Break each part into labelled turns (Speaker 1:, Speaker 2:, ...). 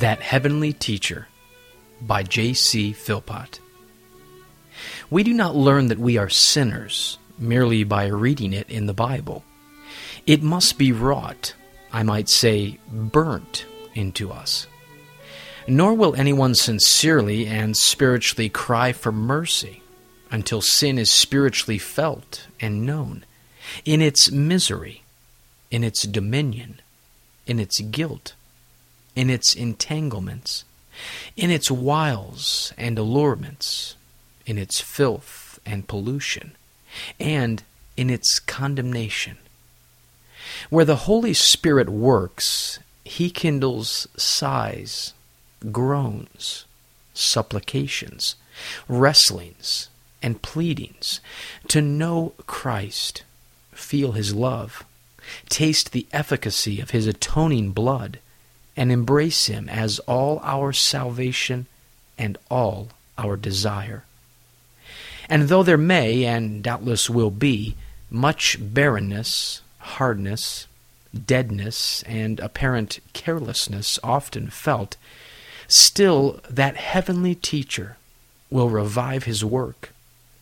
Speaker 1: That Heavenly Teacher by J.C. Philpot. We do not learn that we are sinners merely by reading it in the Bible. It must be wrought, I might say, burnt into us. Nor will anyone sincerely and spiritually cry for mercy until sin is spiritually felt and known in its misery, in its dominion, in its guilt, in its entanglements, in its wiles and allurements, in its filth and pollution, and in its condemnation. Where the Holy Spirit works, he kindles sighs groans, supplications, wrestlings, and pleadings to know Christ, feel his love, taste the efficacy of his atoning blood, and embrace him as all our salvation and all our desire. And though there may, and doubtless will be, much barrenness, hardness, deadness, and apparent carelessness often felt, Still, that heavenly teacher will revive his work,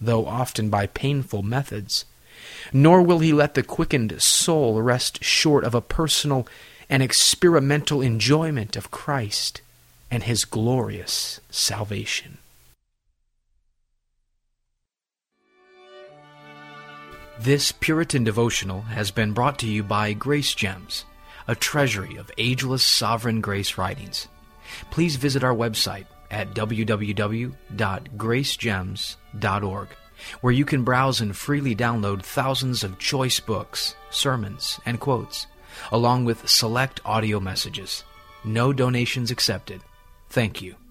Speaker 1: though often by painful methods. Nor will he let the quickened soul rest short of a personal and experimental enjoyment of Christ and his glorious salvation. This Puritan devotional has been brought to you by Grace Gems, a treasury of ageless sovereign grace writings please visit our website at www.gracegems.org, where you can browse and freely download thousands of choice books, sermons, and quotes, along with select audio messages. No donations accepted. Thank you.